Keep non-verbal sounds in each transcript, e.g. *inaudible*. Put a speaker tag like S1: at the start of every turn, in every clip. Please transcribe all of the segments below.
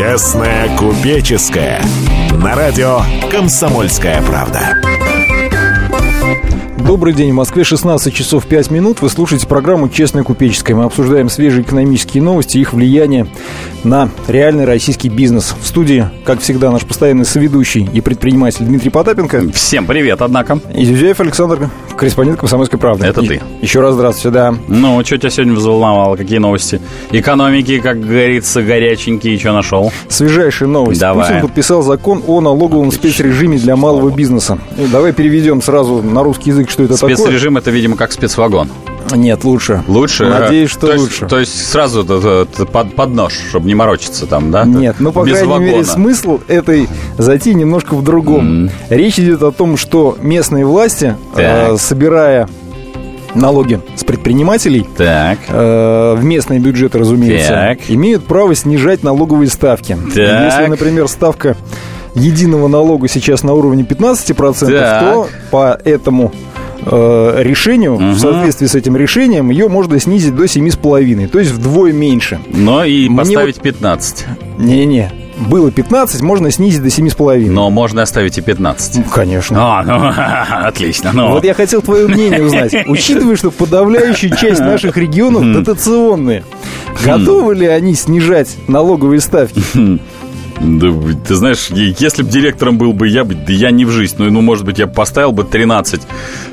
S1: Честная купеческая. На радио «Комсомольская правда».
S2: Добрый день. В Москве 16 часов 5 минут. Вы слушаете программу «Честная купеческая». Мы обсуждаем свежие экономические новости, их влияние на реальный российский бизнес. В студии, как всегда, наш постоянный соведущий и предприниматель Дмитрий Потапенко.
S3: Всем привет, однако.
S2: И Зюзяев Александр, корреспондент «Комсомольской правды».
S3: Это
S2: И-
S3: ты.
S2: Еще раз здравствуйте, да.
S3: Ну, что тебя сегодня взволновало? Какие новости? Экономики, как говорится, горяченькие, что нашел?
S2: Свежайшая новость.
S3: Давай.
S2: Путин подписал закон о налоговом спецрежиме для малого бизнеса. И давай переведем сразу на русский язык, что это
S3: Спецрежим это, видимо, как спецвагон.
S2: Нет, лучше.
S3: Лучше?
S2: Надеюсь, что
S3: то есть-
S2: лучше.
S3: то есть сразу под, под нож, чтобы не морочиться там, да?
S2: Нет, ну, по
S3: Без
S2: крайней мере,
S3: вагона.
S2: смысл этой затеи немножко в другом. Речь идет о том, что местные власти, э,
S3: Так.
S2: собирая налоги с предпринимателей,
S3: Так.
S2: э, в местные бюджеты, разумеется,
S3: Так.
S2: имеют право снижать налоговые ставки. Если, например, ставка единого налога сейчас на уровне 15%,
S3: Так.
S2: то по этому э, решению, в соответствии с этим решением, ее можно снизить до 7,5%, то есть вдвое меньше.
S3: Но и
S2: Мне
S3: поставить 15.
S2: Не-не, было 15, можно снизить до 7,5%.
S3: Но можно оставить и 15.
S2: Ну, Конечно.
S3: А, ну, *laughs* отлично. Ну,
S2: Вот я хотел твое мнение узнать. *laughs* Учитывая, что подавляющая часть наших регионов дотационные, готовы ли они снижать налоговые ставки?
S3: Да, ты знаешь, если бы директором был бы я, да я не в жизнь. Ну, ну, может быть, я бы поставил бы 13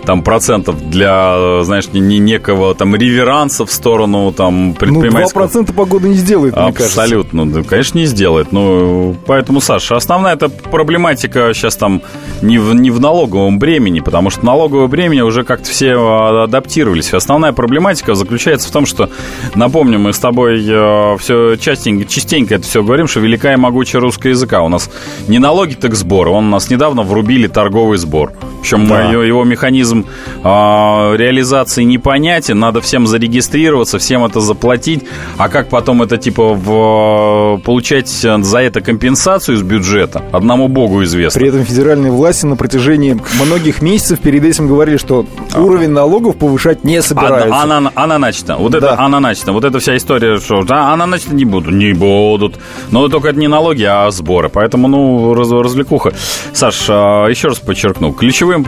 S3: там, процентов для, э, знаешь, не, не некого там реверанса в сторону там
S2: Ну,
S3: предпринимательского.
S2: 2% погода не сделает, мне кажется.
S3: Абсолютно, да, конечно, не сделает. Ну, поэтому, Саша, основная эта проблематика сейчас там не в, не в налоговом бремени, потому что налоговое бремя уже как-то все а, адаптировались. Основная проблематика заключается в том, что, напомню, мы с тобой все частенько, частенько это все говорим, что велика и могучая русского языка. У нас не налоги, так сбор. Он у нас недавно врубили торговый сбор. Причем
S2: Да.
S3: его, его механизм а, реализации непонятен, надо всем зарегистрироваться, всем это заплатить, а как потом это типа в, получать за это компенсацию из бюджета, одному богу известно.
S2: При этом федеральные власти на протяжении многих месяцев перед этим говорили, что уровень налогов повышать не собираются.
S3: Она, она, она начата. Вот
S2: Да.
S3: это она начата. Вот эта вся история, что да, она начата не будут. Не будут. Но только это не налоги, а сборы. Поэтому, ну, раз- развлекуха. Саш, а, еще раз подчеркну. Ключевым,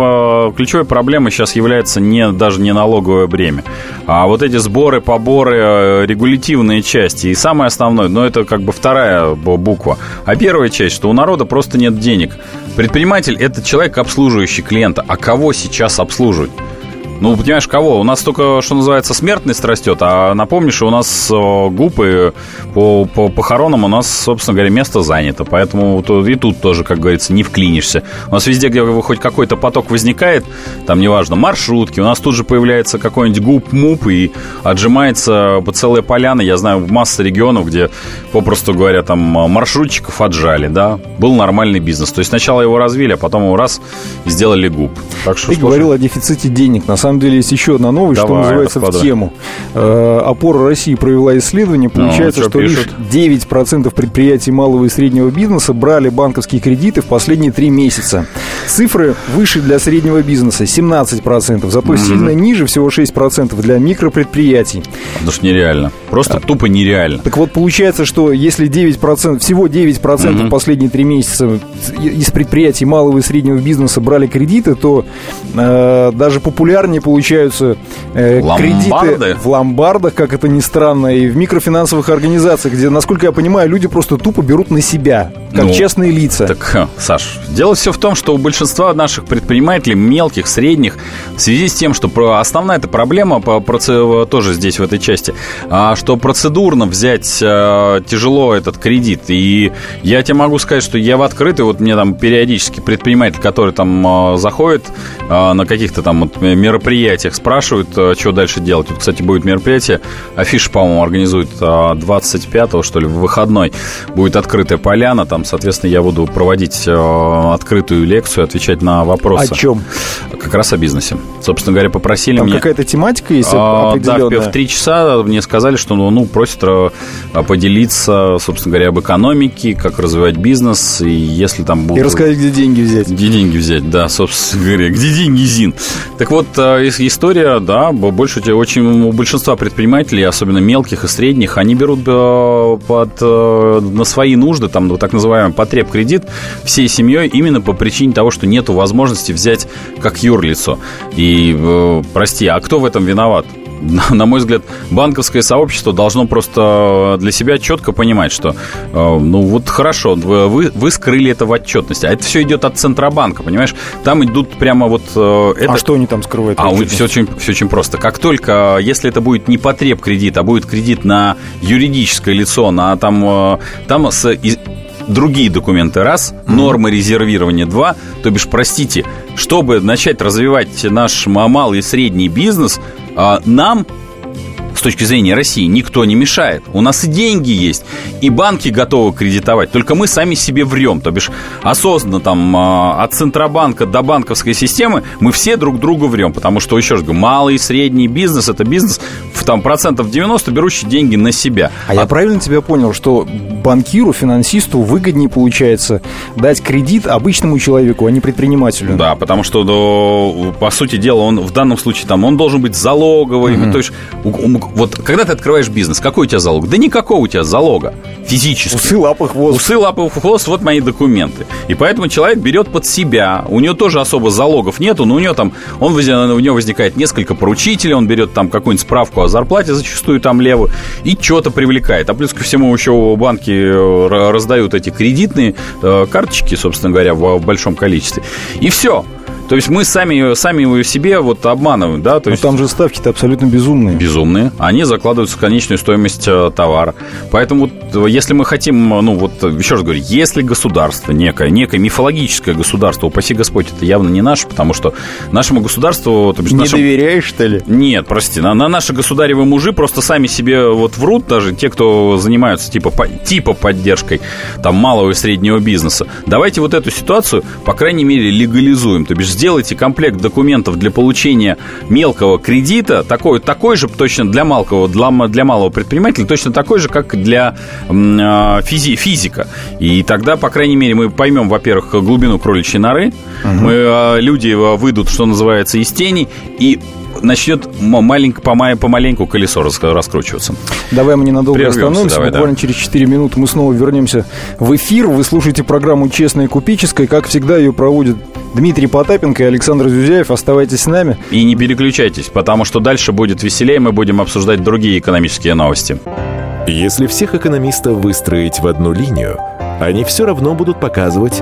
S3: ключевой проблемой сейчас является не, даже не налоговое бремя, а вот эти сборы, поборы, э, регулятивные части. И самое основное, ну, это как бы вторая буква. А первая часть, что у народа просто нет денег. Предприниматель – это человек, обслуживающий клиента. А кого сейчас обслуживать? Ну, понимаешь, кого? У нас только, что называется, смертность растет, а напомню, что у нас э, гупы по, по похоронам у нас, собственно говоря, место занято, поэтому тут- и тут тоже, как говорится, не вклинишься. У нас везде, где хоть какой-то поток возникает, там, неважно, маршрутки, у нас тут же появляется какой-нибудь гуп-муп и отжимается по целая поляна. Я знаю масса регионов, где, попросту говоря, там маршрутчиков отжали, да, был нормальный бизнес. То есть сначала его развили, а потом его раз сделали гуп. Так что
S2: Ты
S3: что
S2: говорил о дефиците денег. На самом деле есть еще одна новость, что
S3: Давай,
S2: называется в тему. Э, Опора России провела исследование. Получается,
S3: что
S2: что лишь
S3: пишут?
S2: 9% предприятий малого и среднего бизнеса брали банковские кредиты в последние три месяца. Цифры выше для среднего бизнеса 17%, зато сильно ниже всего 6% для микропредприятий.
S3: Потому что нереально. Просто тупо нереально.
S2: Так вот, получается, что если 9%, всего 9% в последние три месяца из предприятий малого и среднего бизнеса брали кредиты, то э, даже популярнее получаются э, кредиты в ломбардах, как это ни странно, и в микрофинансовых организациях, где, насколько я понимаю, люди просто тупо берут на себя, как
S3: Ну,
S2: частные лица.
S3: Так, Саш, дело все в том, что у большинства наших предпринимателей, мелких, средних, в связи с тем, что основная эта проблема по проце- тоже здесь, в этой части, а, что процедурно взять а, тяжело этот кредит. И я тебе могу сказать, что я в открытый, вот мне там периодически предприниматель, который там а, заходит на каких-то там вот мероприятиях, спрашивают, а, что дальше делать. Вот, кстати, будет мероприятие, афиша, по-моему, организует а, 25-го, что ли, в выходной. Будет открытая поляна, там, соответственно, я буду проводить а, открытую лекцию, отвечать на вопросы.
S2: О чем?
S3: Как раз о бизнесе. Собственно говоря, попросили
S2: Там
S3: меня...
S2: какая-то тематика есть
S3: А, Да, в три часа мне сказали, что ну, ну, просят а, поделиться, собственно говоря, об экономике, как развивать бизнес, и если там будут...
S2: И рассказать, где деньги взять.
S3: Где деньги взять, да, собственно говоря. Где деньги, Зин? Так вот, э, история, да, больше очень у большинства предпринимателей, особенно мелких и средних, они берут э, под, э, на свои нужды, там, так называемый потреб кредит всей семьей именно по причине того, что нет возможности взять как юрлицо. И, э, прости, а кто в этом виноват? На мой взгляд, банковское сообщество должно просто для себя четко понимать, что, э, ну вот хорошо, вы, вы скрыли это в отчетности, а это все идет от Центробанка, понимаешь? Там идут прямо вот...
S2: Э, это... А что они там скрывают?
S3: А все очень, все очень просто. Как только, если это будет не потреб кредит, а будет кредит на юридическое лицо, на там, э, там с другие документы раз, нормы резервирования два, то бишь, простите, чтобы начать развивать наш малый и средний бизнес, а, нам с точки зрения России никто не мешает. У нас и деньги есть, и банки готовы кредитовать. Только мы сами себе врем. То бишь осознанно там а, от Центробанка до банковской системы мы все друг другу врем. Потому что, еще раз говорю, малый и средний бизнес – это бизнес в там, процентов 90 берущий деньги на себя.
S2: А, а я правильно тебя понял, что банкиру, финансисту выгоднее получается дать кредит обычному человеку, а не предпринимателю?
S3: Да, потому что, ну, по сути дела, он в данном случае там, он должен быть залоговый. Угу. То есть вот когда ты открываешь бизнес, какой у тебя залог? Да никакого у тебя залога физически.
S2: Усы, лапы, хвост.
S3: Усы, лапы, хвост, вот мои документы. И поэтому человек берет под себя. У него тоже особо залогов нету, но у него там, он, у него возникает несколько поручителей, он берет там какую-нибудь справку о зарплате, зачастую там левую, и что-то привлекает. А плюс ко всему еще банки э, раздают эти кредитные э, карточки, собственно говоря, в большом количестве. И все. То есть мы сами, сами себе вот обманываем, да? То
S2: Но
S3: есть...
S2: там же ставки-то абсолютно безумные.
S3: Безумные. Они закладываются в конечную стоимость э, товара. Поэтому вот, э, если мы хотим, ну вот, еще раз говорю, если государство некое, некое мифологическое государство, упаси Господь, это явно не наше, потому что нашему государству...
S2: То есть, не нашим... доверяешь, что ли?
S3: Нет, прости, на, на наши государевы мужи просто сами себе вот врут, даже те, кто занимаются типа, по, типа поддержкой там малого и среднего бизнеса. Давайте вот эту ситуацию, по крайней мере, легализуем. То бишь сделайте комплект документов для получения мелкого кредита, такой, такой же точно для малого, для, для малого предпринимателя, точно такой же, как для э, физи, физика. И тогда, по крайней мере, мы поймем, во-первых, глубину кроличьей норы, угу. мы, э, люди выйдут, что называется, из тени, и начнет маленько, помаленьку колесо раскручиваться.
S2: Давай мы ненадолго Прервемся, остановимся. Давай, Буквально да. через 4 минуты мы снова вернемся в эфир. Вы слушаете программу «Честная купеческая». Как всегда, ее проводят Дмитрий Потапенко и Александр Зюзяев. Оставайтесь с нами.
S3: И не переключайтесь, потому что дальше будет веселее. Мы будем обсуждать другие экономические новости.
S1: Если всех экономистов выстроить в одну линию, они все равно будут показывать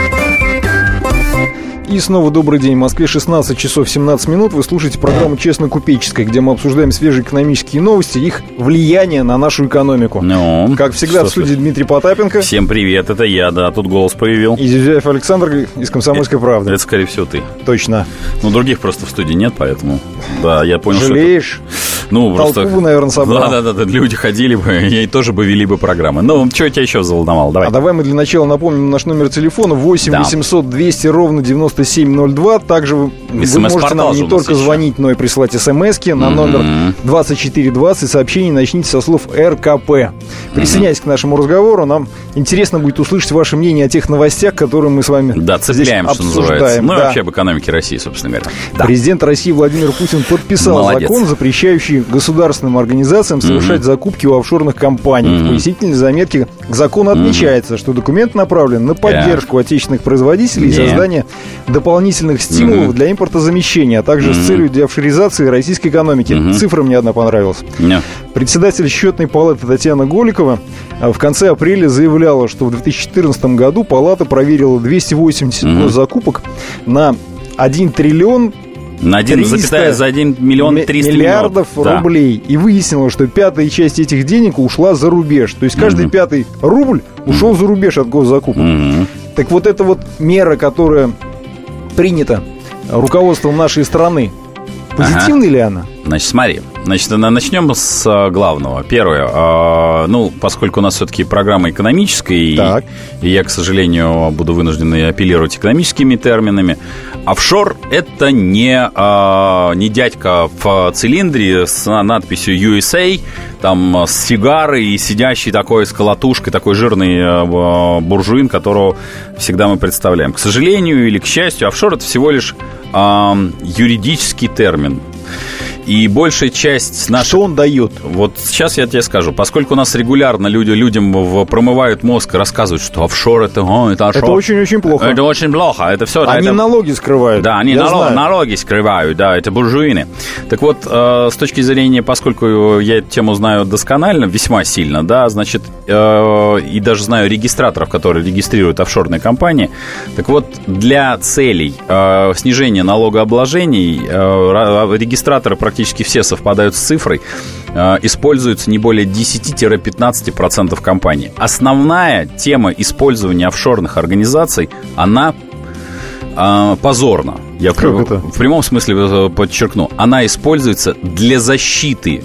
S2: И снова добрый день. В Москве 16 часов 17 минут. Вы слушаете программу «Честно купеческая», где мы обсуждаем свежие экономические новости, их влияние на нашу экономику. Ну, как всегда, в студии Дмитрий Потапенко.
S3: Всем привет, это я, да, тут голос появил.
S2: И Зюзяев Александр из «Комсомольской
S3: это,
S2: правды».
S3: Это, скорее всего, ты.
S2: Точно.
S3: Ну, других просто в студии нет, поэтому, да, я понял,
S2: Жалеешь?
S3: что... Ну, просто...
S2: Толпу, наверное, собрал.
S3: Да, да, да, люди ходили бы *laughs* и тоже бы вели бы программы. Ну, что тебя еще заволновало? Давай.
S2: А давай мы для начала напомним наш номер телефона 8 да. 800 200 ровно 9702. Также вы, вы можете нам не только еще. звонить, но и прислать смс на mm-hmm. номер 2420. Сообщение начните со слов РКП. Присоединяйтесь mm-hmm. к нашему разговору. Нам интересно будет услышать ваше мнение о тех новостях, которые мы с вами
S3: да, цепляем, здесь обсуждаем. Что называется. Ну, да. и вообще об экономике России, собственно говоря.
S2: Да. Президент России Владимир Путин подписал Молодец. закон, запрещающий государственным организациям совершать mm-hmm. закупки у офшорных компаний. Mm-hmm. В пояснительной заметке к закону отмечается, mm-hmm. что документ направлен на поддержку yeah. отечественных производителей yeah. и создание дополнительных стимулов mm-hmm. для импортозамещения, а также mm-hmm. с целью деофшоризации российской экономики. Mm-hmm. Цифра мне одна понравилась. Yeah. Председатель счетной палаты Татьяна Голикова а, в конце апреля заявляла, что в 2014 году палата проверила 280 mm-hmm. закупок на 1 триллион
S3: На 1, 300 за 1 миллион 300
S2: миллиардов миллионов. рублей. Да. И выяснилось, что пятая часть этих денег ушла за рубеж. То есть каждый угу. пятый рубль ушел угу. за рубеж от госзакупок. Угу. Так вот эта вот мера, которая принята руководством нашей страны, позитивна ага. ли она?
S3: Значит, смотри. Значит, начнем с а, главного. Первое. А, ну, поскольку у нас все-таки программа экономическая, и, и я, к сожалению, буду вынужден апеллировать экономическими терминами, офшор – это не, а, не дядька в цилиндре с надписью USA, там с сигарой и сидящий такой с колотушкой, такой жирный буржуин, которого всегда мы представляем. К сожалению или к счастью, офшор – это всего лишь юридический термин. И большая часть наших...
S2: Что он дает?
S3: Вот сейчас я тебе скажу. Поскольку у нас регулярно люди, людям промывают мозг рассказывают, что офшор это... О,
S2: это офшор. Это очень-очень плохо.
S3: Это очень плохо. Это все...
S2: Они
S3: это...
S2: налоги скрывают.
S3: Да, они налог, налоги скрывают, да, это буржуины. Так вот, э, с точки зрения, поскольку я эту тему знаю досконально, весьма сильно, да, значит, э, и даже знаю регистраторов, которые регистрируют офшорные компании, так вот, для целей э, снижения налогообложений э, регистраторы практически все совпадают с цифрой, э, используются не более 10-15% компаний. Основная тема использования офшорных организаций, она э, позорна. Я как в, это? в прямом смысле э, подчеркну. Она используется для защиты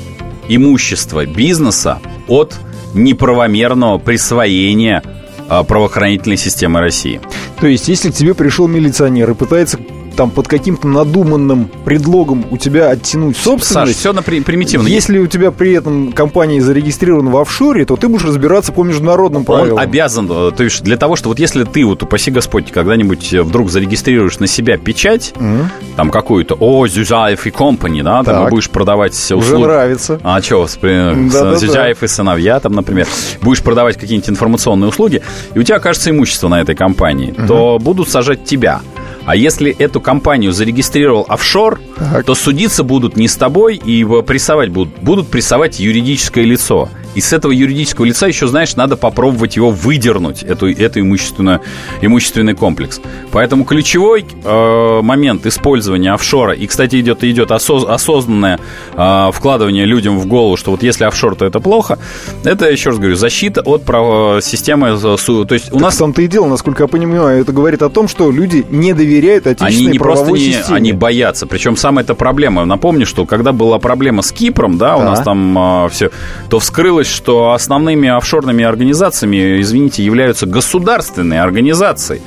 S3: имущества бизнеса от неправомерного присвоения правоохранительной системы России.
S2: То есть, если к тебе пришел милиционер и пытается там под каким-то надуманным предлогом у тебя оттянуть собственность. Саш,
S3: все на при- примитивно.
S2: Если у тебя при этом компания зарегистрирована в офшоре, то ты будешь разбираться по международным правилам.
S3: Он обязан, э, то есть для того, что вот если ты, вот упаси Господь, когда-нибудь э, вдруг зарегистрируешь на себя печать, mm-hmm. там какую-то, о, Зюзаев и Company, да, так. там будешь продавать услуги.
S2: Уже нравится.
S3: А что, Зюзаев и сыновья там, например, будешь продавать какие-нибудь информационные услуги, и у тебя окажется имущество на этой компании, mm-hmm. то будут сажать тебя. А если эту компанию зарегистрировал офшор, так. то судиться будут не с тобой и прессовать будут, будут прессовать юридическое лицо. И с этого юридического лица еще, знаешь, надо попробовать его выдернуть, эту, эту имущественную, имущественный комплекс. Поэтому ключевой э, момент использования офшора, и, кстати, идет, идет осоз, осознанное э, вкладывание людям в голову, что вот если офшор, то это плохо, это, еще раз говорю, защита от прав, системы... Э, то есть у так нас...
S2: в том-то и дело, насколько я понимаю, это говорит о том, что люди не доверяют отечественной
S3: Они не
S2: просто
S3: не, системе. они боятся. Причем самая эта проблема, напомню, что когда была проблема с Кипром, да, у нас там э, все, то вскрылось оказалось, что основными офшорными организациями, извините, являются государственные организации.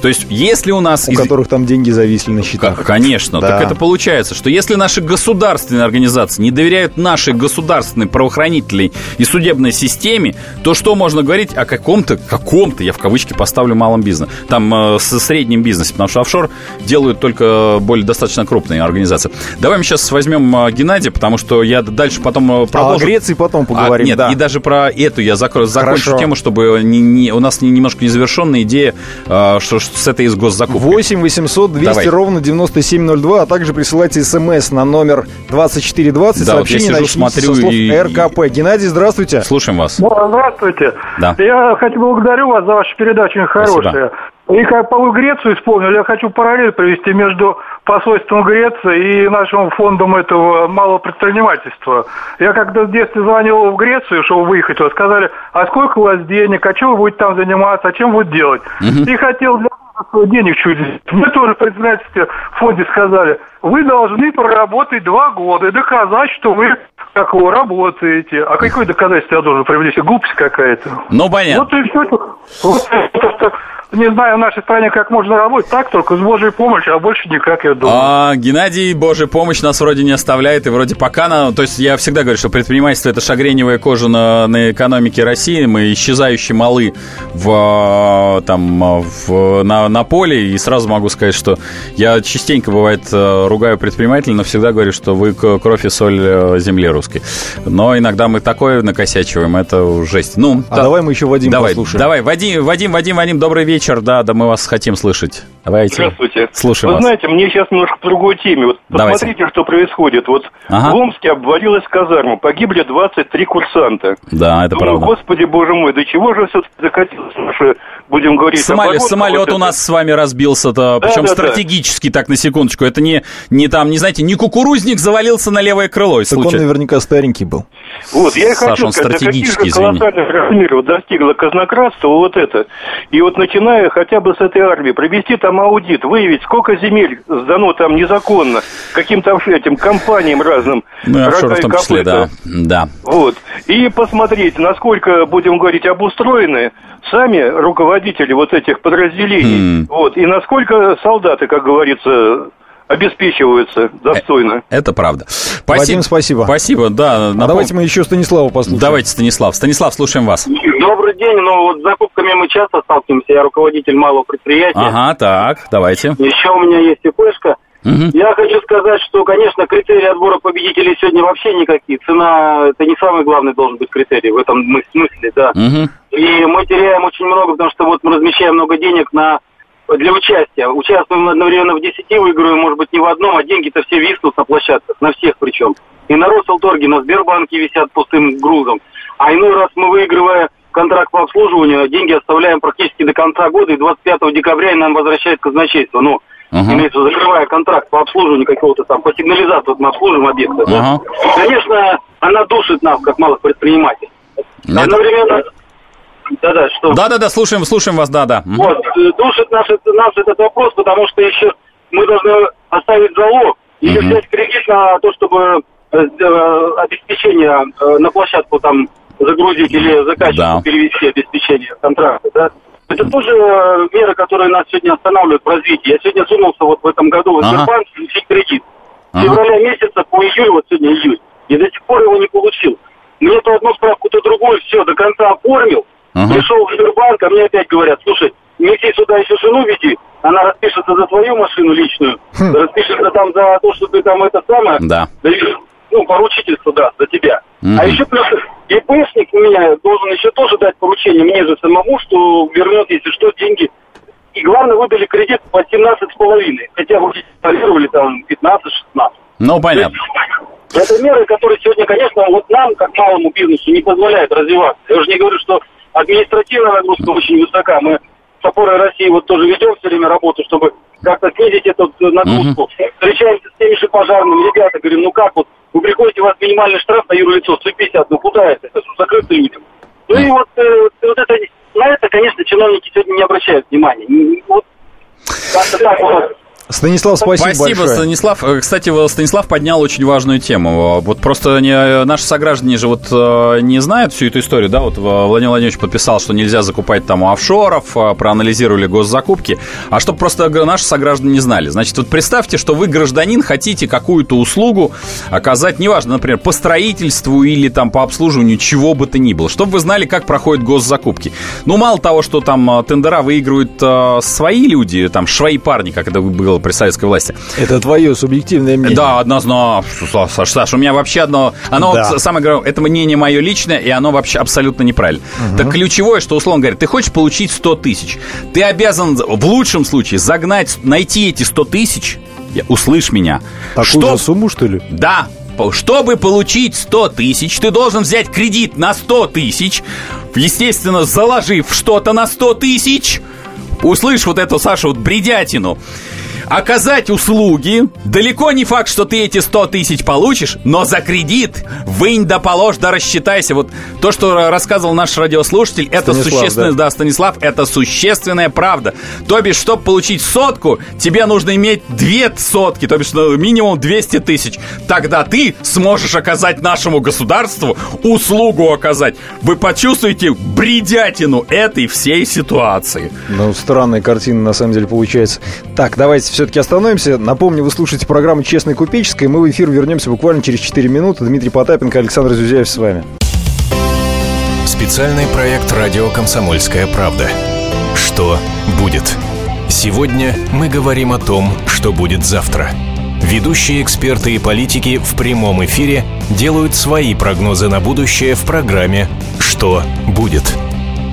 S3: То есть, если у нас...
S2: У из... которых там деньги зависли на счетах.
S3: Конечно. Да. Так это получается, что если наши государственные организации не доверяют нашей государственной правоохранительной и судебной системе, то что можно говорить о каком-то, каком-то, я в кавычки поставлю, малом бизнесе, там, э, с среднем бизнесе, потому что офшор делают только более достаточно крупные организации. Давай мы сейчас возьмем э, Геннадия, потому что я дальше потом э, продолжу.
S2: А о Греции потом поговорим,
S3: а, Нет,
S2: да.
S3: и даже про эту я закро... закончу тему, чтобы не, не, у нас не, немножко незавершенная идея, э, что с этой из госзакупки.
S2: 8 800 200 Давай. ровно 9702, а также присылайте смс на номер 2420. Да, сообщение вот я сижу, смотрю со слов и... РКП. Геннадий, здравствуйте.
S3: Слушаем вас.
S4: здравствуйте. Да. Я хочу благодарю вас за вашу передачу, очень хорошая. И как по Грецию исполнили, я хочу параллель провести между посольством Греции и нашим фондом этого малого предпринимательства. Я когда в детстве звонил в Грецию, чтобы выехать, вот сказали, а сколько у вас денег, а чем вы будете там заниматься, а чем будете делать? Угу. И хотел для денег чуть Мне тоже председательстве в фонде сказали, вы должны проработать два года и доказать, что вы как вы работаете. А какое доказательство я должен привлечь? Глупость какая-то.
S3: Ну, понятно. Вот и все.
S4: Вот, это, не знаю в нашей стране, как можно работать, так только с Божьей помощью, а больше никак, я думаю.
S3: А, Геннадий, Божья помощь нас вроде не оставляет, и вроде пока, на, то есть я всегда говорю, что предпринимательство это шагреневая кожа на, на экономике России, мы исчезающие малы в, там, в, на, на поле, и сразу могу сказать, что я частенько, бывает, ругаю предпринимателей, но всегда говорю, что вы кровь и соль э, земли русской. Но иногда мы такое накосячиваем, это жесть. Ну,
S2: а да, давай мы еще Вадим
S3: давай,
S2: послушаем.
S3: Давай, Вадим, Вадим, Вадим, Вадим, добрый вечер, да, да, мы вас хотим слышать. Давайте.
S5: Здравствуйте.
S3: Слушаем
S5: Вы
S3: вас.
S5: знаете, мне сейчас немножко по другой теме. Вот
S3: Давайте.
S5: посмотрите, что происходит. Вот ага. в Омске обвалилась казарма, погибли 23 курсанта.
S3: Да, это
S5: Думаю,
S3: правда.
S5: Господи, боже мой, до чего же все закатилось наше будем говорить.
S3: Самолет, самолет вот у нас с вами разбился-то, да, причем да, стратегически, да. так, на секундочку. Это не, не там, не знаете, не кукурузник завалился на левое крыло.
S2: Так он наверняка старенький был.
S5: Вот, я и Саша, хочу он сказать, стратегический, до каких колоссальных размеров достигло казнократство вот это. И вот начиная хотя бы с этой армии, провести там аудит, выявить, сколько земель сдано там незаконно, каким-то этим компаниям разным.
S3: Ну, офшоры в том числе, да. да.
S5: Вот. И посмотреть, насколько, будем говорить, обустроены сами руководители вот этих подразделений. Mm. Вот. И насколько солдаты, как говорится, обеспечиваются достойно.
S3: Э, это правда.
S2: Спасибо. Вадим, спасибо.
S3: Спасибо, да.
S2: Напом... А давайте мы еще Станислава послушаем.
S3: Давайте, Станислав. Станислав, слушаем вас.
S6: Добрый день. Ну, вот с закупками мы часто сталкиваемся. Я руководитель малого предприятия.
S3: Ага, так, давайте.
S6: Еще у меня есть ИПшка. Угу. Я хочу сказать, что, конечно, критерии отбора победителей сегодня вообще никакие. Цена – это не самый главный должен быть критерий в этом смысле, да. Угу. И мы теряем очень много, потому что вот мы размещаем много денег на для участия. Участвуем одновременно в 10, выиграем, может быть, не в одном, а деньги-то все виснут на площадках, на всех причем. И на Росселторге, на Сбербанке висят пустым грузом. А иной раз мы, выигрывая контракт по обслуживанию, деньги оставляем практически до конца года, и 25 декабря нам возвращает казначейство. Ну, Uh-huh. Имеется, закрывая контракт по обслуживанию какого-то там, по сигнализации, вот мы обслуживаем объекты. Uh-huh. Да? Конечно, она душит нас, как малых предпринимателей.
S3: Это... Одновременно да-да, что? Да-да-да, слушаем, слушаем вас, да-да.
S6: Вот, э, душит наш, нас этот вопрос, потому что еще мы должны оставить залог или угу. взять кредит на то, чтобы э, э, обеспечение на площадку там загрузить или заказчику да. перевести обеспечение контракта, да. Это тоже меры, которые нас сегодня останавливают в развитии. Я сегодня сунулся вот в этом году в Сбербанк ага. получить кредит. С ага. февраля месяца по июль, вот сегодня июль, и до сих пор его не получил. Мне то одну справку, то другую, все, до конца оформил, Ага. Пришел в Сбербанк, а мне опять говорят, слушай, неси сюда еще жену веди, она распишется за твою машину личную, хм. распишется там за то, что ты там это самое,
S3: да.
S6: ну, поручительство даст за тебя. Угу. А еще плюс ИПшник у меня должен еще тоже дать поручение мне же самому, что вернет, если что, деньги. И главное, выдали кредит по 17,5, хотя вроде инсталлировали там 15-16.
S3: Ну, понятно.
S6: Это меры, которые сегодня, конечно, вот нам, как малому бизнесу, не позволяют развиваться. Я уже не говорю, что административная нагрузка очень высока. Мы с опорой России вот тоже ведем все время работу, чтобы как-то снизить эту нагрузку. Uh-huh. Встречаемся с теми же пожарными. Ребята, говорим, ну как вот, вы приходите, у вас минимальный штраф на юрлицо 150, ну куда это? Это закрыто людям. Ну и вот, э, вот это, на это, конечно, чиновники сегодня не обращают внимания. Вот как-то так вот
S2: Станислав, спасибо
S3: Спасибо,
S2: большое.
S3: Станислав. Э, кстати, Станислав поднял очень важную тему. Вот просто не, наши сограждане же вот э, не знают всю эту историю, да, вот Владимир Владимирович подписал, что нельзя закупать там у офшоров, э, проанализировали госзакупки, а чтобы просто наши сограждане не знали. Значит, вот представьте, что вы, гражданин, хотите какую-то услугу оказать, неважно, например, по строительству или там по обслуживанию чего бы то ни было, чтобы вы знали, как проходят госзакупки. Ну, мало того, что там тендера выигрывают э, свои люди, там, свои парни, как это было при советской власти.
S2: Это твое субъективное мнение.
S3: Да, однозначно. Саш, Саш, у меня вообще одно... Оно, да. самое главное, это мнение мое личное, и оно вообще абсолютно неправильно. Угу. Так ключевое, что, условно говоря, ты хочешь получить 100 тысяч. Ты обязан в лучшем случае загнать, найти эти 100 тысяч, услышь меня.
S2: Такую что... сумму, что ли?
S3: Да, чтобы получить 100 тысяч, ты должен взять кредит на 100 тысяч, естественно, заложив что-то на 100 тысяч. Услышь вот эту, Саша, вот бредятину оказать услуги. Далеко не факт, что ты эти 100 тысяч получишь, но за кредит вынь да положь, да рассчитайся. Вот то, что рассказывал наш радиослушатель, это существенная, да. да, Станислав, это существенная правда. То бишь, чтобы получить сотку, тебе нужно иметь две сотки, то бишь ну, минимум 200 тысяч. Тогда ты сможешь оказать нашему государству услугу оказать. Вы почувствуете бредятину этой всей ситуации.
S2: Ну, странная картина на самом деле получается. Так, давайте все-таки остановимся. Напомню, вы слушаете программу «Честная купеческая». Мы в эфир вернемся буквально через 4 минуты. Дмитрий Потапенко, Александр Зюзяев с вами.
S1: Специальный проект «Радио Комсомольская правда». Что будет? Сегодня мы говорим о том, что будет завтра. Ведущие эксперты и политики в прямом эфире делают свои прогнозы на будущее в программе «Что будет?».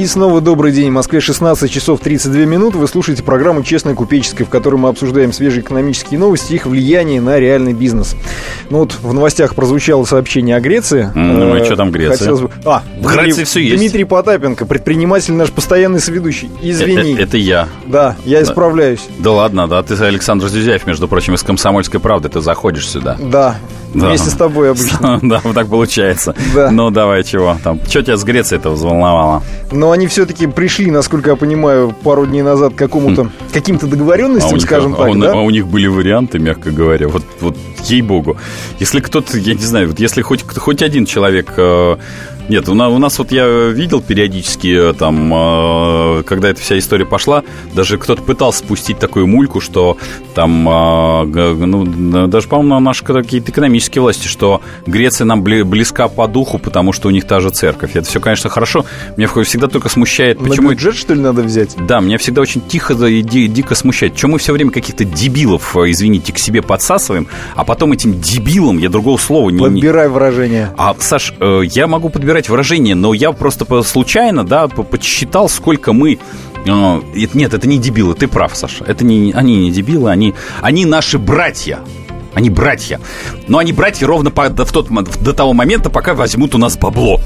S2: И снова добрый день. В Москве 16 часов 32 минут. Вы слушаете программу «Честная купеческая», в которой мы обсуждаем свежие экономические новости и их влияние на реальный бизнес. Ну вот в новостях прозвучало сообщение о Греции.
S3: Ну и что там Греция? Хотелось бы...
S2: А, в Греции все есть. Дмитрий Потапенко, предприниматель наш постоянный соведущий. Извини.
S3: Это, это я.
S2: Да, я исправляюсь.
S3: Да ладно, да. Ты Александр Зюзяев, между прочим, из «Комсомольской правды». Ты заходишь сюда.
S2: Да, да. Вместе с тобой *laughs* обычно.
S3: Да, вот так получается. Да. Ну, давай, чего там? Что тебя с Грецией это взволновало?
S2: Ну, они все-таки пришли, насколько я понимаю, пару дней назад к какому-то, хм. каким-то договоренностям, а скажем них, так,
S3: а, да? а у них были варианты, мягко говоря. Вот, вот ей-богу. Если кто-то, я не знаю, вот если хоть, хоть один человек э, нет, у нас, у нас вот я видел периодически, э, там, э, когда эта вся история пошла, даже кто-то пытался спустить такую мульку, что там, ну, даже, по-моему, наши какие-то экономические власти, что Греция нам близка по духу, потому что у них та же церковь. Это все, конечно, хорошо. Меня всегда только смущает,
S2: почему... На бюджет, что ли, надо взять?
S3: Да, меня всегда очень тихо и дико смущает. Чем мы все время каких-то дебилов, извините, к себе подсасываем, а потом этим дебилам, я другого слова не...
S2: Подбирай выражение.
S3: А, Саш, я могу подбирать выражение, но я просто случайно, да, подсчитал, сколько мы э, нет, это не дебилы, ты прав, Саша. Это не, они не дебилы, они, они наши братья. Они братья. Но они братья ровно по, в тот, до того момента, пока возьмут у нас бабло.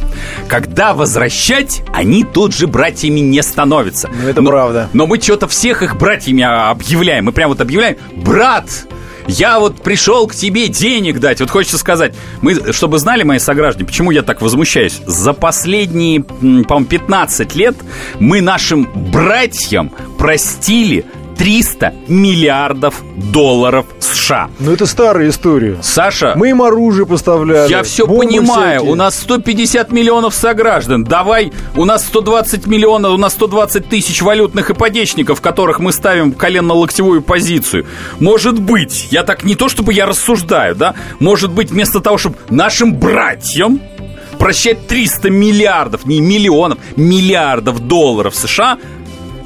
S3: Когда возвращать, они тут же братьями не становятся.
S2: Ну, это но, правда.
S3: Но мы что-то всех их братьями объявляем. Мы прям вот объявляем, брат, я вот пришел к тебе денег дать. Вот хочется сказать, мы, чтобы знали мои сограждане, почему я так возмущаюсь. За последние, по-моему, 15 лет мы нашим братьям простили 300 миллиардов долларов США.
S2: Ну, это старая история.
S3: Саша...
S2: Мы им оружие поставляли.
S3: Я все понимаю. Всякие. У нас 150 миллионов сограждан. Давай, у нас 120 миллионов, у нас 120 тысяч валютных ипотечников, которых мы ставим в коленно-локтевую позицию. Может быть, я так не то, чтобы я рассуждаю, да? Может быть, вместо того, чтобы нашим братьям прощать 300 миллиардов, не миллионов, миллиардов долларов США,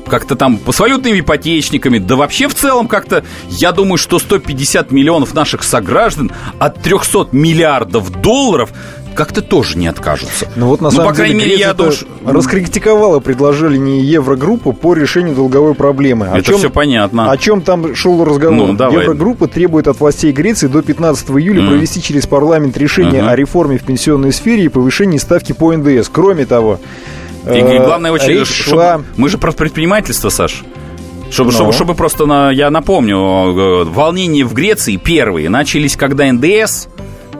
S3: как-то там с валютными ипотечниками, да вообще в целом как-то, я думаю, что 150 миллионов наших сограждан от 300 миллиардов долларов как-то тоже не откажутся.
S2: Ну вот на ну, самом по крайней деле, мере, я думаю, раскритиковала предложение Еврогруппы по решению долговой проблемы.
S3: О Это чем, все понятно.
S2: О чем там шел разговор? Ну, давай. Еврогруппа требует от властей Греции до 15 июля mm. провести через парламент решение mm-hmm. о реформе в пенсионной сфере и повышении ставки по НДС. Кроме того,
S3: и, и главное, очень, чтобы, мы же про предпринимательство, Саш. Чтобы, чтобы, чтобы просто, на, я напомню, э, волнения в Греции первые начались, когда НДС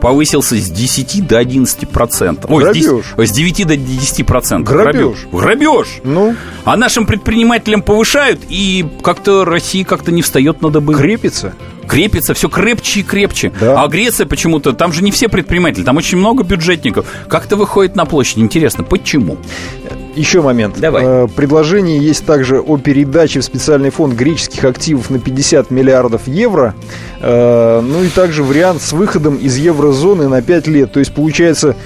S3: повысился с 10 до 11 процентов. Ой,
S2: Грабеж.
S3: с 9 до 10 процентов.
S2: Грабеж.
S3: Грабеж. Ну? А нашим предпринимателям повышают, и как-то Россия как-то не встает на дыбы.
S2: Крепится
S3: крепится все крепче и крепче. Да. А Греция почему-то, там же не все предприниматели, там очень много бюджетников. Как-то выходит на площадь. Интересно, почему?
S2: Еще момент.
S3: Давай. Э,
S2: предложение есть также о передаче в специальный фонд греческих активов на 50 миллиардов евро. Э, ну и также вариант с выходом из еврозоны на 5 лет. То есть получается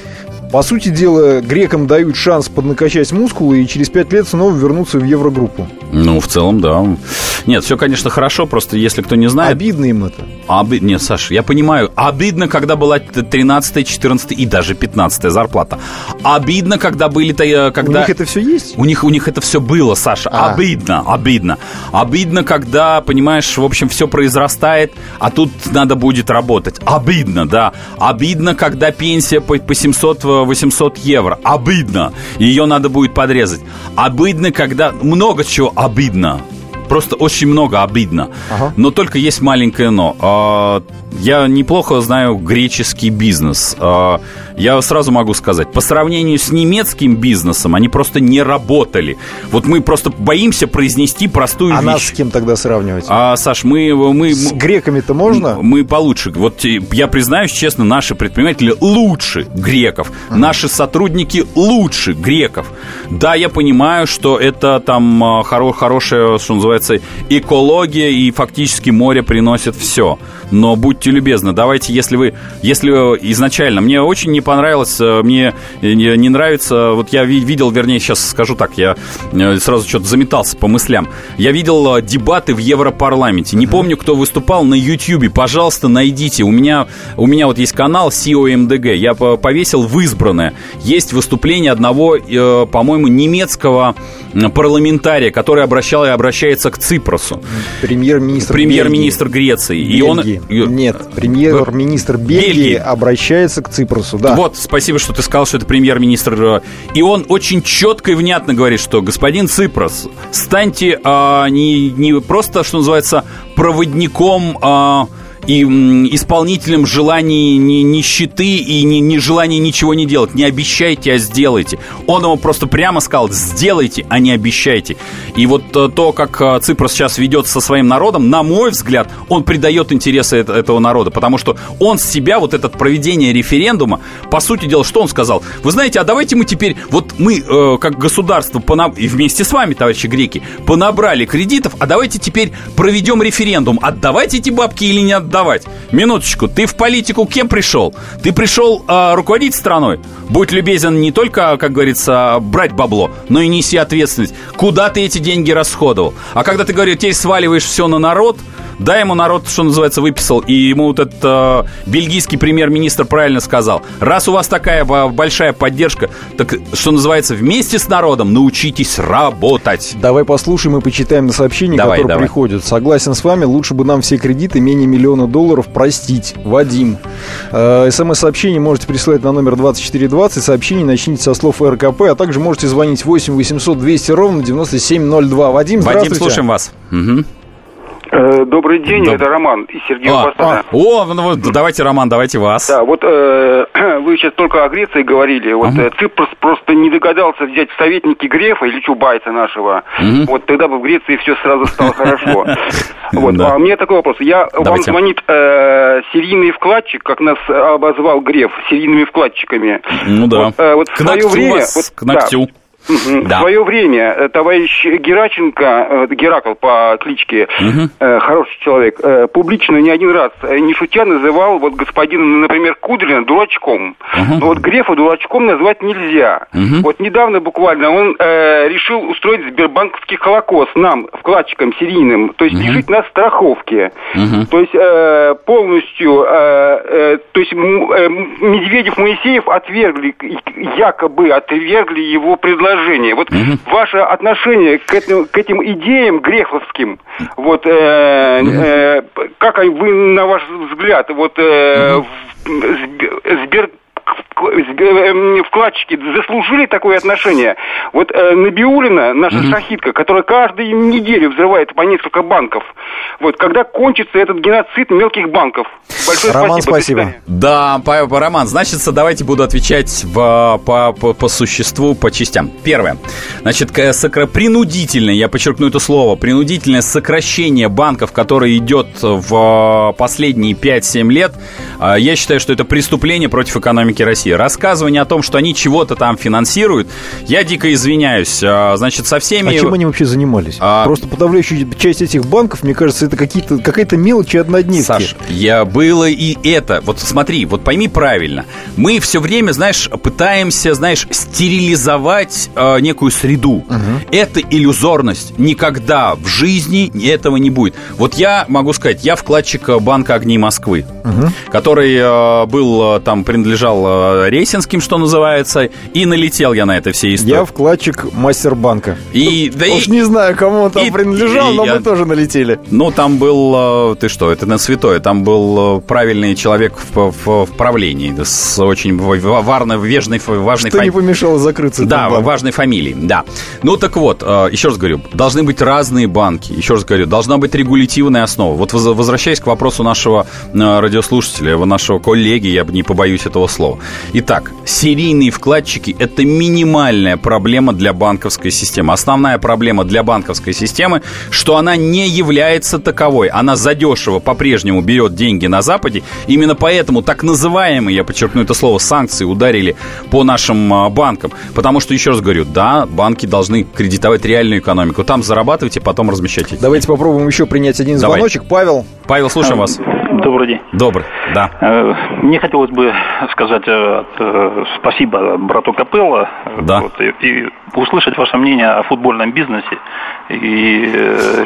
S2: по сути дела, грекам дают шанс поднакачать мускулы и через пять лет снова вернуться в Еврогруппу.
S3: Ну, в целом, да. Нет, все, конечно, хорошо, просто если кто не знает...
S2: Обидно им это.
S3: Оби... Нет, Саша, я понимаю. Обидно, когда была 13 14 и даже 15 зарплата. Обидно, когда были... Э, когда...
S2: У них это все есть?
S3: У них, у них это все было, Саша. А. Обидно, обидно. Обидно, когда, понимаешь, в общем, все произрастает, а тут надо будет работать. Обидно, да. Обидно, когда пенсия по, по 700 800 евро. Обидно. Ее надо будет подрезать. Обидно, когда... Много чего обидно. Просто очень много обидно. Ага. Но только есть маленькое но. Я неплохо знаю греческий бизнес. А, я сразу могу сказать, по сравнению с немецким бизнесом, они просто не работали. Вот мы просто боимся произнести простую
S2: а
S3: вещь.
S2: А нас с кем тогда сравнивать?
S3: А, Саш, мы... мы
S2: с греками-то можно?
S3: Мы получше. Вот я признаюсь честно, наши предприниматели лучше греков. Ага. Наши сотрудники лучше греков. Да, я понимаю, что это там а, хоро хорошая, что называется, экология, и фактически море приносит все. Но будьте любезны, давайте, если вы, если изначально, мне очень не понравилось, э, мне не, нравится, вот я видел, вернее, сейчас скажу так, я э, сразу что-то заметался по мыслям, я видел дебаты в Европарламенте, не помню, кто выступал на YouTube, пожалуйста, найдите, у меня, у меня вот есть канал COMDG, я повесил в избранное, есть выступление одного, по-моему, немецкого парламентария, который обращал и обращается к Ципросу.
S2: Премьер-министр
S3: Премьер-министр Греции.
S2: Бельгии. И он... Нет, премьер-министр Бельгии, Бельгии обращается к Ципросу, да.
S3: Вот, спасибо, что ты сказал, что это премьер-министр. И он очень четко и внятно говорит, что господин Ципрос, станьте а, не, не просто, что называется, проводником... А, и исполнителем желаний нищеты и не, не ничего не делать. Не обещайте, а сделайте. Он ему просто прямо сказал, сделайте, а не обещайте. И вот э, то, как э, Ципрос сейчас ведет со своим народом, на мой взгляд, он придает интересы этого народа, потому что он с себя, вот это проведение референдума, по сути дела, что он сказал? Вы знаете, а давайте мы теперь, вот мы, э, как государство, понаб... и вместе с вами, товарищи греки, понабрали кредитов, а давайте теперь проведем референдум, отдавайте эти бабки или не отдавать. Минуточку, ты в политику кем пришел? Ты пришел э, руководить страной? Будь любезен не только, как говорится, брать бабло, но и неси ответственность. Куда ты эти деньги расходовал? А когда ты говоришь, теперь сваливаешь все на народ, да, ему народ, что называется, выписал, и ему вот этот э, бельгийский премьер-министр правильно сказал. Раз у вас такая большая поддержка, так, что называется, вместе с народом научитесь работать.
S2: Давай послушаем и почитаем на сообщения, давай, которые давай. приходят. Согласен с вами, лучше бы нам все кредиты менее миллиона долларов простить. Вадим. Э, СМС-сообщение можете присылать на номер 2420. Сообщение начните со слов РКП, а также можете звонить 8 800 200 ровно 9702. Вадим, здравствуйте.
S3: Вадим, слушаем вас. Угу.
S7: Э, добрый день, Доб... это Роман из Сергеева а,
S3: Посада. А, о, ну, давайте, Роман, давайте вас.
S7: Да, вот э, *clears throat* вы сейчас только о Греции говорили. Вот uh-huh. Ципрос просто не догадался взять в советники Грефа или Чубайса нашего. Uh-huh. Вот тогда бы в Греции все сразу стало *laughs* хорошо. Вот. А мне такой вопрос. Я вам звонит э, серийный вкладчик, как нас обозвал Греф, серийными вкладчиками.
S3: Ну да. Вот в свое время... К ногтю.
S7: Угу. Да. В свое время э, товарищ Гераченко, э, Геракл по кличке, угу. хороший человек, публично не один раз, не шутя, называл вот господина, например, Кудрина дурачком. Угу. Но вот Грефа дурачком назвать нельзя. Угу. Вот недавно буквально он э, решил устроить Сбербанковский холокост нам, вкладчикам серийным, то есть угу. лишить нас страховки. Угу. То есть э, полностью, э, э, то есть э, Медведев, Моисеев отвергли, якобы отвергли его предложение предложение. Вот угу. ваше отношение к этим, к этим идеям греховским, вот, э, э, как вы, на ваш взгляд, вот, э, угу. Сбер вкладчики заслужили такое отношение. Вот э, Набиулина, наша mm-hmm. шахидка, которая каждую неделю взрывает по несколько банков. Вот когда кончится этот геноцид мелких банков?
S2: Большое Роман, спасибо. спасибо.
S3: Да, по, по, Роман, значит, давайте буду отвечать в, по, по, по существу, по частям. Первое. Значит, сокра... принудительное, я подчеркну это слово, принудительное сокращение банков, которое идет в последние 5-7 лет, э, я считаю, что это преступление против экономики России. Рассказывание о том, что они чего-то там финансируют, я дико извиняюсь. А, значит, со всеми...
S2: А чем они вообще занимались? А... Просто подавляющая часть этих банков, мне кажется, это какие-то, какая-то мелочь и однодневки.
S3: Саш, я было и это. Вот смотри, вот пойми правильно. Мы все время, знаешь, пытаемся, знаешь, стерилизовать э, некую среду. Угу. Это иллюзорность. Никогда в жизни этого не будет. Вот я могу сказать, я вкладчик Банка Огней Москвы, угу. который э, был, там, принадлежал э, рейсинским, что называется, и налетел я на это все истории.
S2: Я вкладчик Мастербанка.
S3: И, да
S2: Уж и, не знаю, кому он там и, принадлежал, и, но я, мы тоже налетели.
S3: Ну, там был, э, ты что, это на святое, там был э, правильный человек в, в, в правлении с очень важной, важной, важной
S2: Что фами... не помешало закрыться.
S3: Да, важной фамилией, да. Ну, так вот, э, еще раз говорю, должны быть разные банки, еще раз говорю, должна быть регулятивная основа. Вот возвращаясь к вопросу нашего радиослушателя, нашего коллеги, я бы не побоюсь этого слова. Итак, серийные вкладчики – это минимальная проблема для банковской системы. Основная проблема для банковской системы, что она не является таковой. Она задешево по-прежнему берет деньги на Западе. Именно поэтому так называемые, я подчеркну это слово, санкции ударили по нашим а, банкам. Потому что, еще раз говорю, да, банки должны кредитовать реальную экономику. Там зарабатывайте, потом размещайте.
S2: Давайте попробуем еще принять один Давай. звоночек. Павел.
S3: Павел, слушаем вас.
S8: Добрый день.
S3: Добрый, да.
S8: Э, мне хотелось бы сказать э, э, спасибо брату Капелло.
S3: Да. Вот,
S8: и, и услышать ваше мнение о футбольном бизнесе и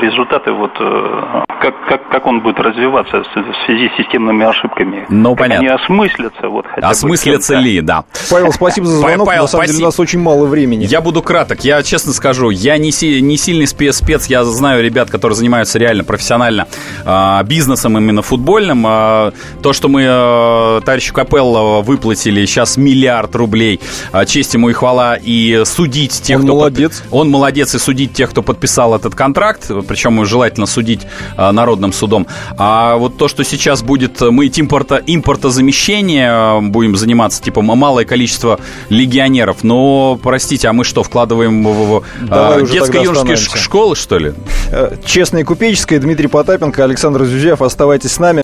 S8: результаты, вот, как, как, как он будет развиваться в связи с системными ошибками.
S3: Ну, как понятно.
S8: Они осмыслятся. Вот,
S3: хотя осмыслятся ли, да.
S2: Павел, спасибо за звонок. Павел, На самом спасибо. деле у нас очень мало времени.
S3: Я буду краток. Я честно скажу, я не, си, не сильный спец, я знаю ребят, которые занимаются реально профессионально э, бизнесом именно футбольным. Э, то, что мы э, товарищу Капелло выплатили сейчас миллиард рублей, э, честь ему и хвала, и судить тех,
S2: он
S3: кто...
S2: молодец.
S3: Под... Он молодец, и судить тех, кто подписал этот контракт, причем желательно судить э, народным судом. А вот то, что сейчас будет, мы импорта, импортозамещение будем заниматься, типа малое количество легионеров, но, простите, а мы что, вкладываем в, в детско-юношеские школы, что ли?
S2: Честная и купеческая, Дмитрий Потапенко, Александр Зюзяев, оставайтесь с нами.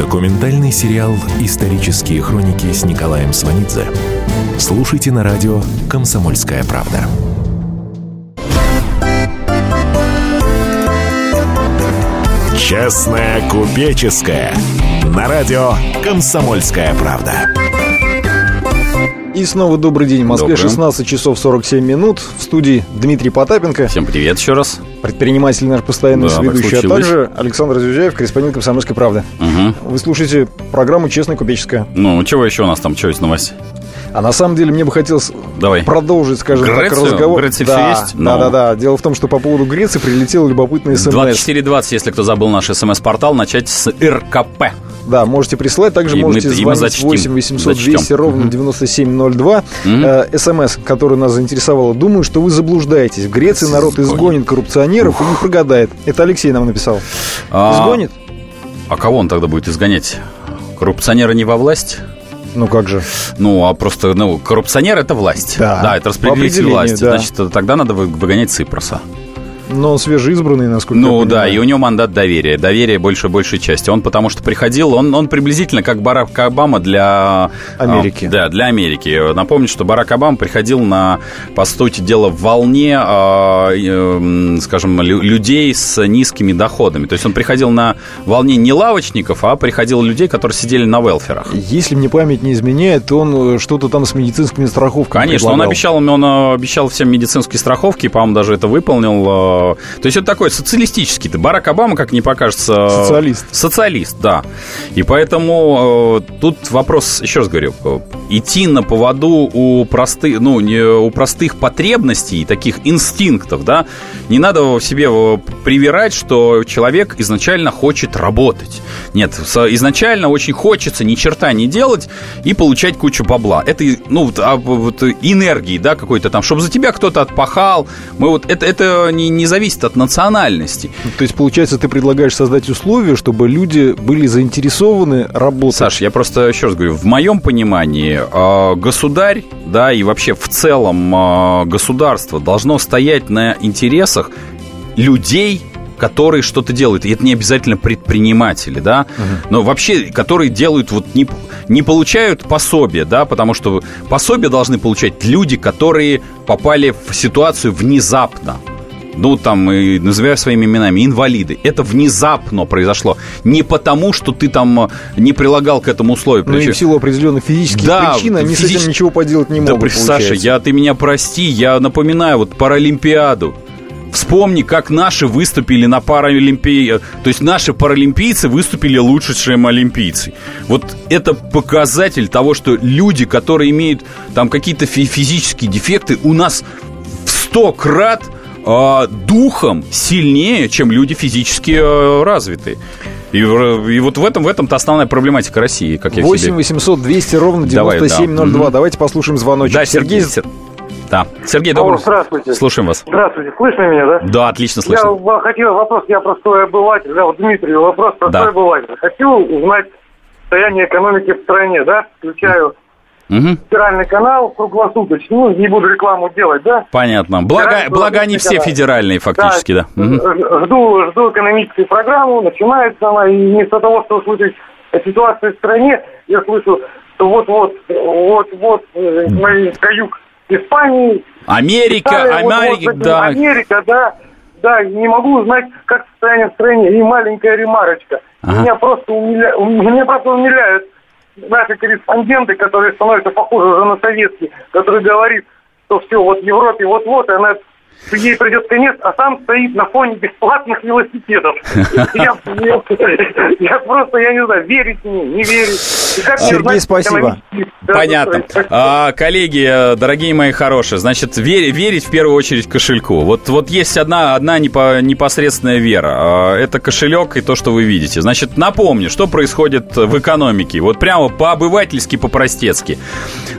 S1: Документальный сериал «Исторические хроники» с Николаем Сванидзе слушайте на радио «Комсомольская правда». Честная купеческая на радио «Комсомольская правда».
S2: И снова добрый день. В Москве Добрый. 16 часов 47 минут. В студии Дмитрий Потапенко.
S3: Всем привет еще раз.
S2: Предприниматель наш постоянный да, ведущий, а также Александр Зюзяев, корреспондент «Комсомольской правды». Угу. Вы слушаете программу «Честная купеческая».
S3: Ну, чего еще у нас там, что из новостей?
S2: А на самом деле мне бы хотелось
S3: Давай.
S2: продолжить, скажем
S3: Грецию?
S2: так, разговор.
S3: Греция да, есть?
S2: Да, да, да. Дело в том, что по поводу Греции прилетел любопытный смс.
S3: 2420, если кто забыл наш смс-портал, начать с РКП.
S2: Да, можете присылать. Также и можете мы, звонить 8 800 200 ровно 9702. Э, СМС, который нас заинтересовало. Думаю, что вы заблуждаетесь. В Греции народ изгонит коррупционеров и не прогадает. Это Алексей нам написал. А, изгонит?
S3: А кого он тогда будет изгонять? Коррупционеры не во власть?
S2: Ну как же?
S3: Ну, а просто, ну, коррупционер это власть. Да, да это распределитель власти. Да. Значит, тогда надо выгонять Ципроса.
S2: Но он свежеизбранный, насколько
S3: Ну да, и у него мандат доверия. Доверие больше большей части. Он потому что приходил, он, он приблизительно как Барак Обама для...
S2: Америки.
S3: А, да, для Америки. Напомню, что Барак Обама приходил на, по сути дела, волне, а, э, скажем, людей с низкими доходами. То есть он приходил на волне не лавочников, а приходил людей, которые сидели на велферах.
S2: Если мне память не изменяет, он э, что-то там с медицинскими страховками
S3: Конечно,
S2: предлагал.
S3: он обещал, он обещал всем медицинские страховки, по-моему, даже это выполнил то есть это такой социалистический. Барак Обама, как не покажется...
S2: Социалист.
S3: Социалист, да. И поэтому э, тут вопрос, еще раз говорю, э, идти на поводу у простых, ну, не, у простых потребностей, таких инстинктов, да, не надо в себе привирать, что человек изначально хочет работать. Нет, изначально очень хочется ни черта не делать и получать кучу бабла. Это, ну, вот, а, вот энергии, да, какой-то там, чтобы за тебя кто-то отпахал. Мы вот, это, это не, не зависит от национальности.
S2: То есть, получается, ты предлагаешь создать условия, чтобы люди были заинтересованы работать?
S3: Саш, я просто еще раз говорю, в моем понимании а, государь, да, и вообще в целом а, государство должно стоять на интересах людей, которые что-то делают. И это не обязательно предприниматели, да, угу. но вообще, которые делают вот не, не получают пособие, да, потому что пособие должны получать люди, которые попали в ситуацию внезапно ну, там, и называя своими именами, инвалиды. Это внезапно произошло. Не потому, что ты там э, не прилагал к этому условию.
S2: Ну, и в силу определенных физических да, причин они физич... с этим ничего поделать не
S3: да,
S2: могут,
S3: Саша, я, ты меня прости, я напоминаю, вот Паралимпиаду. Вспомни, как наши выступили на Паралимпии. То есть наши паралимпийцы выступили лучше, чем олимпийцы. Вот это показатель того, что люди, которые имеют там какие-то физические дефекты, у нас сто крат э, духом сильнее, чем люди физически э, развитые. И, и вот в этом в этом-то основная проблематика России, как я
S2: 8 себе... 800 200 ровно 9702. Давай, да. Давайте послушаем звоночек.
S3: Да, Сергей. Сергей... Да. Сергей, добрый.
S4: Здравствуйте.
S3: Слушаем вас.
S4: Здравствуйте. Слышно меня, да?
S3: Да, отлично слышно.
S4: Я хотел вопрос, я простой обыватель, да, вот Дмитрий, вопрос простой да. обыватель. Хочу узнать состояние экономики в стране, да, включаю Угу. Федеральный канал круглосуточный. Ну, не буду рекламу делать, да?
S3: Понятно. Благо, благо они все канал. федеральные фактически, да. да.
S4: Угу. Жду, жду экономическую программу, начинается она, и вместо того, чтобы слышать о ситуации в стране, я слышу, что вот-вот, вот-вот, э, на каюк Испании.
S3: Америка, Италия, Америка, вот, вот, да.
S4: Америка, да. Да, не могу узнать, как состояние в стране. И маленькая ремарочка. Ага. Меня просто умиля... меня просто умиляют наши корреспонденты, которые становятся похожи уже на советские, которые говорит, что все, вот в Европе вот-вот, и она ей придет конец, а сам стоит на фоне бесплатных велосипедов. *laughs* Я, просто, я не знаю, верить мне, не верить.
S2: Сергей, спасибо.
S3: Понятно. А, коллеги, э, дорогие мои хорошие, значит, верить в первую очередь кошельку. Вот, вот есть одна, одна непосредственная вера. А, это кошелек и то, что вы видите. Значит, напомню, что происходит в экономике. Вот прямо по-обывательски, по-простецки.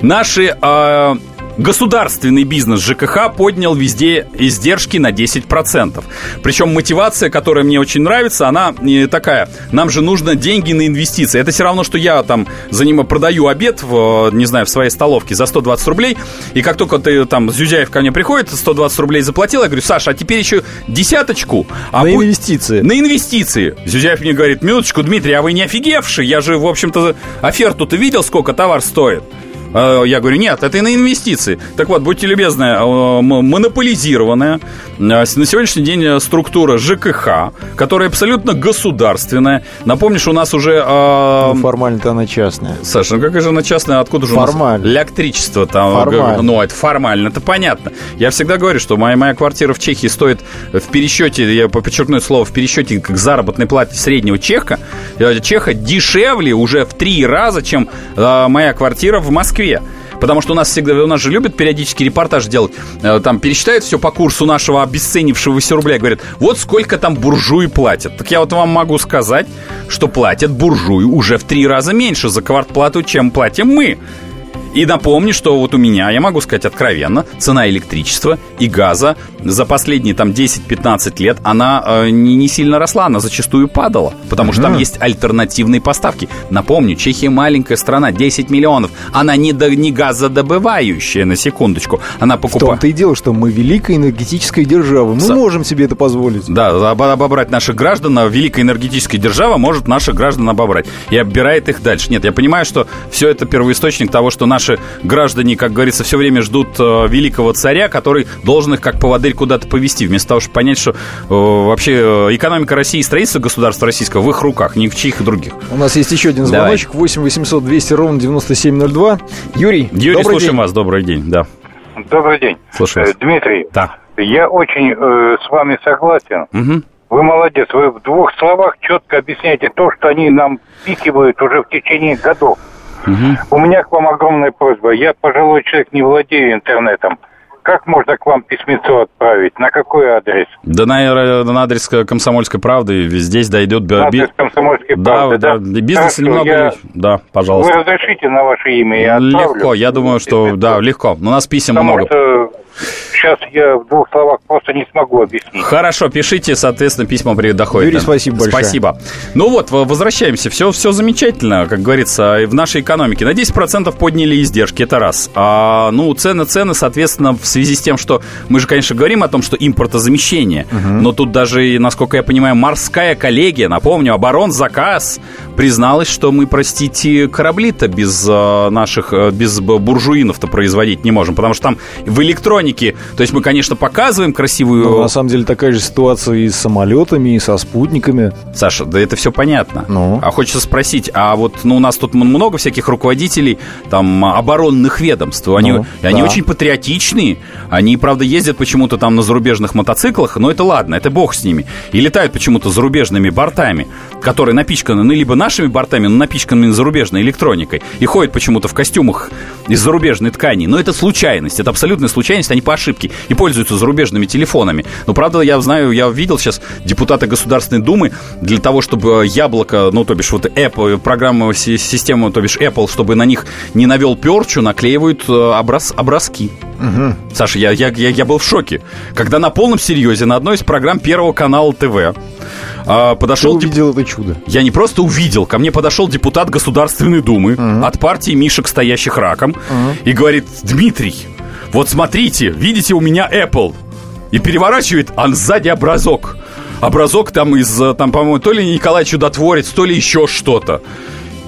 S3: Наши а, Государственный бизнес ЖКХ поднял везде издержки на 10%. Причем мотивация, которая мне очень нравится, она не такая. Нам же нужно деньги на инвестиции. Это все равно, что я там за ним продаю обед, в, не знаю, в своей столовке за 120 рублей. И как только ты там, Зюзяев ко мне приходит, 120 рублей заплатил, я говорю, Саша, а теперь еще десяточку. А
S2: на будь... инвестиции.
S3: На инвестиции. Зюзяев мне говорит, минуточку, Дмитрий, а вы не офигевший? Я же, в общем-то, оферту-то видел, сколько товар стоит? Э, я говорю, нет, это и на инвестиции. Так вот, будьте любезны, э, монополизированная э, на сегодняшний день структура ЖКХ, которая абсолютно государственная. Напомню, что у нас уже...
S2: Ну, формально-то она частная.
S3: Саша, ну как же она частная? Откуда же
S2: формально.
S3: у нас электричество там?
S2: Формально.
S3: Ну, это формально, это понятно. Я всегда говорю, что моя, моя квартира в Чехии стоит в пересчете, я подчеркну это слово, в пересчете к заработной плате среднего чеха, чеха дешевле уже в три раза, чем моя квартира в Москве. Москве. Потому что у нас всегда, у нас же любят периодически репортаж делать. Э, там пересчитают все по курсу нашего обесценившегося рубля. Говорят, вот сколько там буржуи платят. Так я вот вам могу сказать, что платят буржуи уже в три раза меньше за квартплату, чем платим мы. И напомню, что вот у меня, я могу сказать откровенно, цена электричества и газа за последние там 10-15 лет, она э, не, не сильно росла, она зачастую падала, потому что там есть альтернативные поставки. Напомню, Чехия маленькая страна, 10 миллионов, она не, до, не газодобывающая, на секундочку, она покупает... В
S2: том-то и дело, что мы великая энергетическая держава, мы С... можем себе это позволить.
S3: Да, обобрать наших граждан, а великая энергетическая держава может наших граждан обобрать и оббирает их дальше. Нет, я понимаю, что все это первоисточник того, что наш наши граждане, как говорится, все время ждут э, великого царя, который должен их как поводырь куда-то повести, вместо того, чтобы понять, что э, вообще э, экономика России и строительство государства российского в их руках, ни в чьих других.
S2: У нас есть еще один звоночек, Давай. 8 800 200 ровно 9702. Юрий,
S3: Юрий, слушаем день. вас, добрый день, да.
S9: Добрый день.
S3: Слушаю
S9: вас. Дмитрий,
S3: да.
S9: я очень э, с вами согласен. Угу. Вы молодец, вы в двух словах четко объясняете то, что они нам пикивают уже в течение годов. Угу. У меня к вам огромная просьба. Я пожилой человек, не владею интернетом. Как можно к вам письмецо отправить? На какой адрес?
S3: Да на, на адрес Комсомольской правды. Здесь дойдет...
S9: На адрес Комсомольской
S3: да, правды, да? да. Бизнес немного... Я... Да, пожалуйста.
S9: Вы разрешите на ваше имя? Я
S3: легко, я думаю, что... Да, легко. У нас писем Потому много. Что
S9: сейчас я в двух словах просто не смогу объяснить.
S3: Хорошо, пишите, соответственно, письма доходят.
S2: Юрий, спасибо большое.
S3: Спасибо. Ну вот, возвращаемся. Все, все замечательно, как говорится, в нашей экономике. На 10% подняли издержки, это раз. А, ну, цены, цены, соответственно, в связи с тем, что мы же, конечно, говорим о том, что импортозамещение, угу. но тут даже, насколько я понимаю, морская коллегия, напомню, оборонзаказ призналась, что мы, простите, корабли-то без а, наших, а, без буржуинов-то производить не можем, потому что там в электронике то есть мы, конечно, показываем красивую...
S2: Но на самом деле такая же ситуация и с самолетами, и со спутниками.
S3: Саша, да это все понятно.
S2: Ну?
S3: А хочется спросить, а вот ну, у нас тут много всяких руководителей там оборонных ведомств. Они, ну, да. они очень патриотичные. Они, правда, ездят почему-то там на зарубежных мотоциклах, но это ладно, это бог с ними. И летают почему-то зарубежными бортами, которые напичканы, ну, либо нашими бортами, но напичканными зарубежной электроникой. И ходят почему-то в костюмах из зарубежной ткани. Но это случайность, это абсолютная случайность, они по ошибке и пользуются зарубежными телефонами. Но, правда, я знаю, я видел сейчас депутаты Государственной Думы для того, чтобы яблоко, ну, то бишь вот Apple, программу, систему, то бишь Apple, чтобы на них не навел перчу, наклеивают э, образ, образки. Угу. Саша, я, я, я, я был в шоке. Когда на полном серьезе на одной из программ Первого канала ТВ а, подошел...
S2: Ты увидел деп... это чудо.
S3: Я не просто увидел. Ко мне подошел депутат Государственной Думы угу. от партии Мишек, стоящих раком, угу. и говорит, Дмитрий, вот смотрите, видите, у меня Apple. И переворачивает, а сзади образок. Образок там из, там, по-моему, то ли Николай Чудотворец, то ли еще что-то.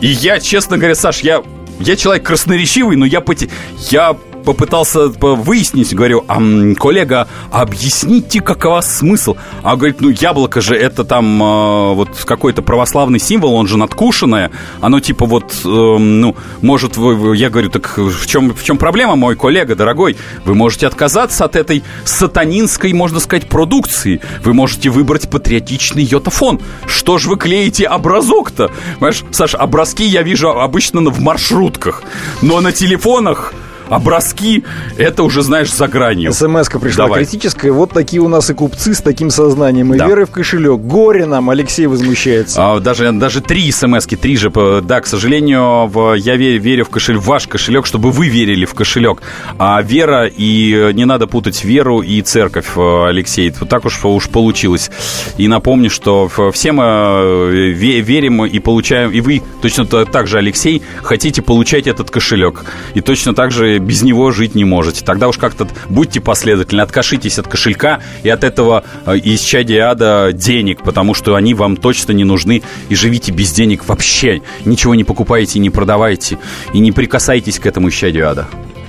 S3: И я, честно говоря, Саш, я я человек красноречивый, но я, поте... я попытался выяснить, говорю, а, коллега, объясните, какова смысл? А говорит, ну, яблоко же это там э, вот какой-то православный символ, он же надкушенное, оно типа вот, э, ну, может, вы, я говорю, так в чем, в чем проблема, мой коллега, дорогой? Вы можете отказаться от этой сатанинской, можно сказать, продукции. Вы можете выбрать патриотичный йотафон. Что ж вы клеите образок-то? Понимаешь, Саш, образки я вижу обычно в маршрутках, но на телефонах образки, это уже, знаешь, за гранью.
S2: СМС-ка пришла Давай. критическая. Вот такие у нас и купцы с таким сознанием. И да. веры в кошелек. Горе нам, Алексей возмущается.
S3: А, даже, даже три смс-ки, три же. Да, к сожалению, в, я верю, верю в кошелек, в ваш кошелек, чтобы вы верили в кошелек. А вера, и не надо путать веру и церковь, э, Алексей. Вот так уж, уж получилось. И напомню, что все мы э, верим и получаем, и вы точно так же, Алексей, хотите получать этот кошелек. И точно так же без него жить не можете. Тогда уж как-то будьте последовательны, откашитесь от кошелька и от этого э, исчадия ада денег, потому что они вам точно не нужны, и живите без денег вообще. Ничего не покупайте, не продавайте, и не прикасайтесь к этому исчадию ада.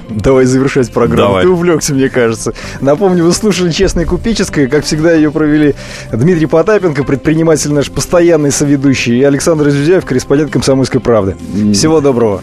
S2: Давай завершать программу. Давай. Ты увлекся, мне кажется. Напомню, вы слушали «Честное купеческое». Как всегда, ее провели Дмитрий Потапенко, предприниматель наш постоянный соведущий, и Александр Изюзяев, корреспондент «Комсомольской правды». Всего доброго.